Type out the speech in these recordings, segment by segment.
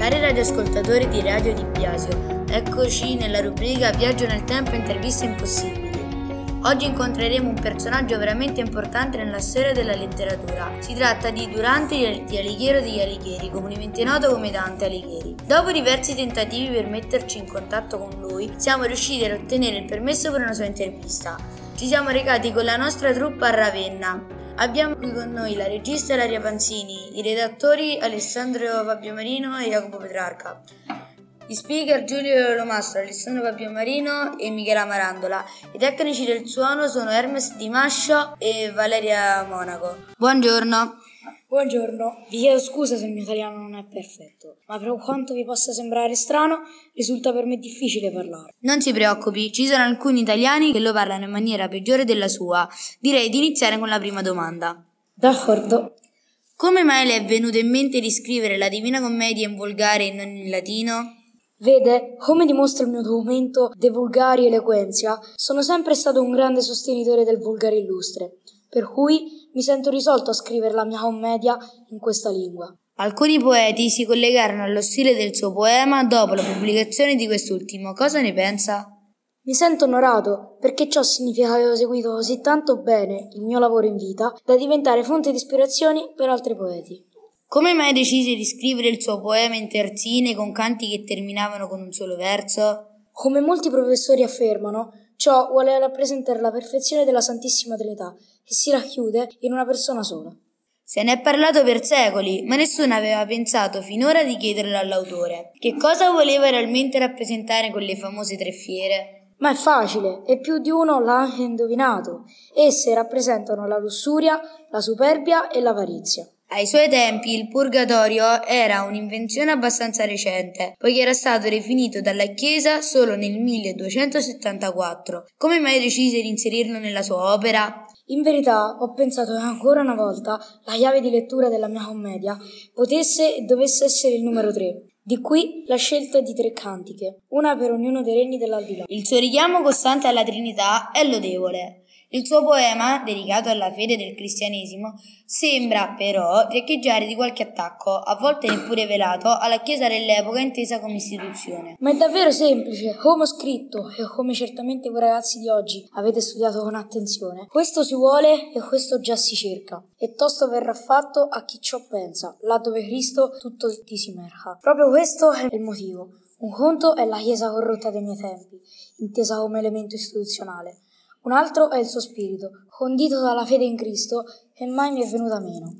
Cari radioascoltatori di Radio Di Biasio, eccoci nella rubrica Viaggio nel tempo interviste impossibili. Oggi incontreremo un personaggio veramente importante nella storia della letteratura. Si tratta di Durante di Alighiero degli Alighieri, comunemente noto come Dante Alighieri. Dopo diversi tentativi per metterci in contatto con lui, siamo riusciti ad ottenere il permesso per una sua intervista. Ci siamo recati con la nostra truppa a Ravenna, Abbiamo qui con noi la regista Laria Panzini, i redattori Alessandro Fabio Marino e Jacopo Petrarca, gli speaker Giulio Lomastro, Alessandro Fabio Marino e Michela Marandola. I tecnici del suono sono Hermes Di Mascio e Valeria Monaco. Buongiorno. Buongiorno, vi chiedo scusa se il mio italiano non è perfetto, ma per quanto vi possa sembrare strano, risulta per me difficile parlare. Non si preoccupi, ci sono alcuni italiani che lo parlano in maniera peggiore della sua. Direi di iniziare con la prima domanda. D'accordo. Come mai le è venuto in mente di scrivere la Divina Commedia in volgare e non in latino? Vede, come dimostra il mio documento De Vulgari Eloquenzia, sono sempre stato un grande sostenitore del volgare illustre per cui mi sento risolto a scrivere la mia commedia in questa lingua. Alcuni poeti si collegarono allo stile del suo poema dopo la pubblicazione di quest'ultimo. Cosa ne pensa? Mi sento onorato perché ciò significa che ho seguito così tanto bene il mio lavoro in vita da diventare fonte di ispirazione per altri poeti. Come mai decise di scrivere il suo poema in terzine con canti che terminavano con un solo verso? Come molti professori affermano, ciò vuole rappresentare la perfezione della Santissima Trinità che si racchiude in una persona sola. Se ne è parlato per secoli, ma nessuno aveva pensato finora di chiederlo all'autore. Che cosa voleva realmente rappresentare con le famose tre fiere? Ma è facile, e più di uno l'ha anche indovinato. Esse rappresentano la lussuria, la superbia e l'avarizia. Ai suoi tempi il purgatorio era un'invenzione abbastanza recente, poiché era stato definito dalla Chiesa solo nel 1274. Come mai decise di inserirlo nella sua opera? In verità ho pensato che ancora una volta la chiave di lettura della mia commedia potesse e dovesse essere il numero 3. Di qui la scelta di tre cantiche, una per ognuno dei regni dell'aldilà. Il suo richiamo costante alla Trinità è lodevole. Il suo poema, dedicato alla fede del cristianesimo, sembra però riecheggiare di qualche attacco, a volte neppure velato, alla Chiesa dell'epoca intesa come istituzione. Ma è davvero semplice, come ho scritto e come certamente voi ragazzi di oggi avete studiato con attenzione. Questo si vuole e questo già si cerca, e tosto verrà fatto a chi ciò pensa, là dove Cristo tutto ti si merca. Proprio questo è il motivo. Un conto è la Chiesa corrotta dei miei tempi, intesa come elemento istituzionale. Un altro è il suo spirito, condito dalla fede in Cristo, che mai mi è venuta meno.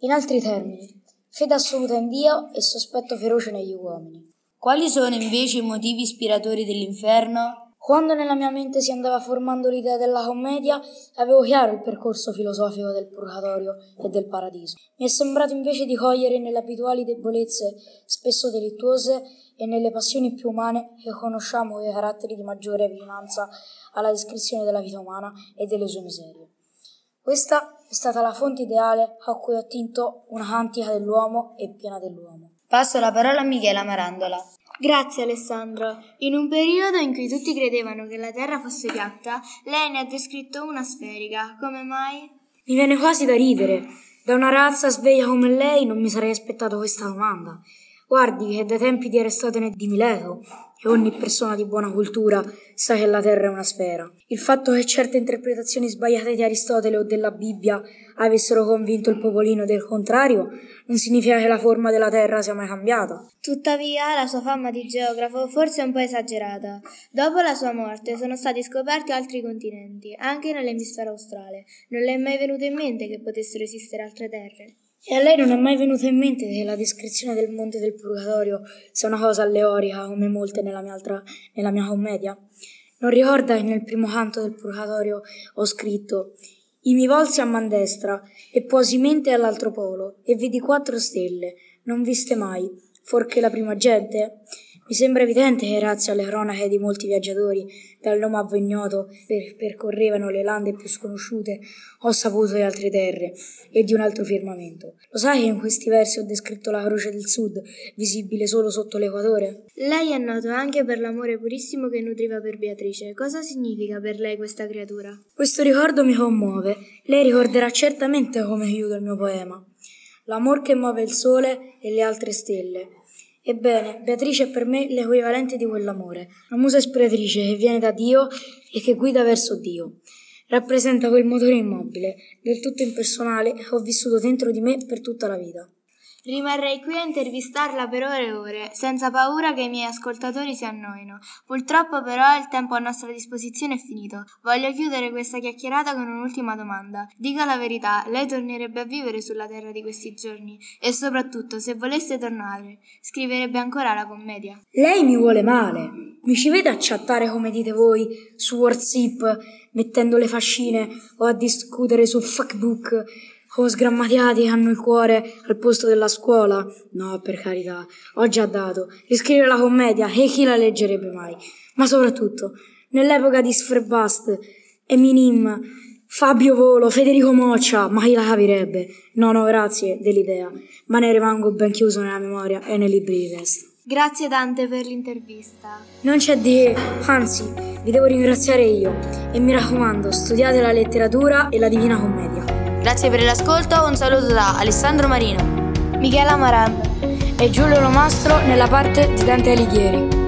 In altri termini, fede assoluta in Dio e sospetto feroce negli uomini. Quali sono invece i motivi ispiratori dell'inferno? Quando nella mia mente si andava formando l'idea della commedia, avevo chiaro il percorso filosofico del purgatorio e del paradiso. Mi è sembrato invece di cogliere nelle abituali debolezze, spesso delittuose, e nelle passioni più umane che conosciamo i caratteri di maggiore vicinanza alla descrizione della vita umana e delle sue miserie. Questa è stata la fonte ideale a cui ho attinto una cantica dell'uomo e piena dell'uomo. Passo la parola a Michela Marandola. Grazie Alessandro. In un periodo in cui tutti credevano che la Terra fosse piatta, lei ne ha descritto una sferica. Come mai? Mi viene quasi da ridere. Da una razza sveglia come lei non mi sarei aspettato questa domanda. Guardi che dai tempi di Aristotele e di Mileto e ogni persona di buona cultura sa che la Terra è una sfera. Il fatto che certe interpretazioni sbagliate di Aristotele o della Bibbia avessero convinto il popolino del contrario non significa che la forma della Terra sia mai cambiata. Tuttavia, la sua fama di geografo forse è un po' esagerata. Dopo la sua morte sono stati scoperti altri continenti, anche nell'emisfero australe. Non le è mai venuto in mente che potessero esistere altre terre? E a lei non è mai venuto in mente che la descrizione del monte del purgatorio sia una cosa alleorica come molte nella mia, altra, nella mia commedia? Non ricorda che nel primo canto del purgatorio ho scritto I mi volsi a man destra e posi mente all'altro polo e vidi quattro stelle, non viste mai, forché la prima gente. Mi sembra evidente che grazie alle cronache di molti viaggiatori dal nome avvegnoto per, percorrevano le lande più sconosciute, ho saputo di altre terre e di un altro firmamento. Lo sai che in questi versi ho descritto la croce del sud, visibile solo sotto l'equatore? Lei è noto anche per l'amore purissimo che nutriva per Beatrice. Cosa significa per lei questa creatura? Questo ricordo mi commuove. Lei ricorderà certamente come chiudo il mio poema. L'amor che muove il sole e le altre stelle Ebbene, Beatrice è per me l'equivalente di quell'amore, la musa ispiratrice che viene da Dio e che guida verso Dio. Rappresenta quel motore immobile, del tutto impersonale, che ho vissuto dentro di me per tutta la vita. Rimarrei qui a intervistarla per ore e ore, senza paura che i miei ascoltatori si annoino. Purtroppo però il tempo a nostra disposizione è finito. Voglio chiudere questa chiacchierata con un'ultima domanda. Dica la verità, lei tornerebbe a vivere sulla terra di questi giorni? E soprattutto, se volesse tornare, scriverebbe ancora la commedia? Lei mi vuole male. Mi ci vede a chattare come dite voi su WhatsApp, mettendo le fascine o a discutere su Facebook Oh, sgrammatiati hanno il cuore al posto della scuola. No, per carità, ho già dato. Riscrivere la commedia e chi la leggerebbe mai? Ma soprattutto, nell'epoca di Sfrebast, Eminim, Fabio Volo, Federico Moccia, ma chi la capirebbe? No, no, grazie dell'idea, ma ne rimango ben chiuso nella memoria e nei libri di testa. Grazie tante per l'intervista. Non c'è di che, anzi, vi devo ringraziare io. E mi raccomando, studiate la letteratura e la Divina Commedia. Grazie per l'ascolto, un saluto da Alessandro Marino, Michela Maranda e Giulio Lomastro nella parte di Dante Alighieri.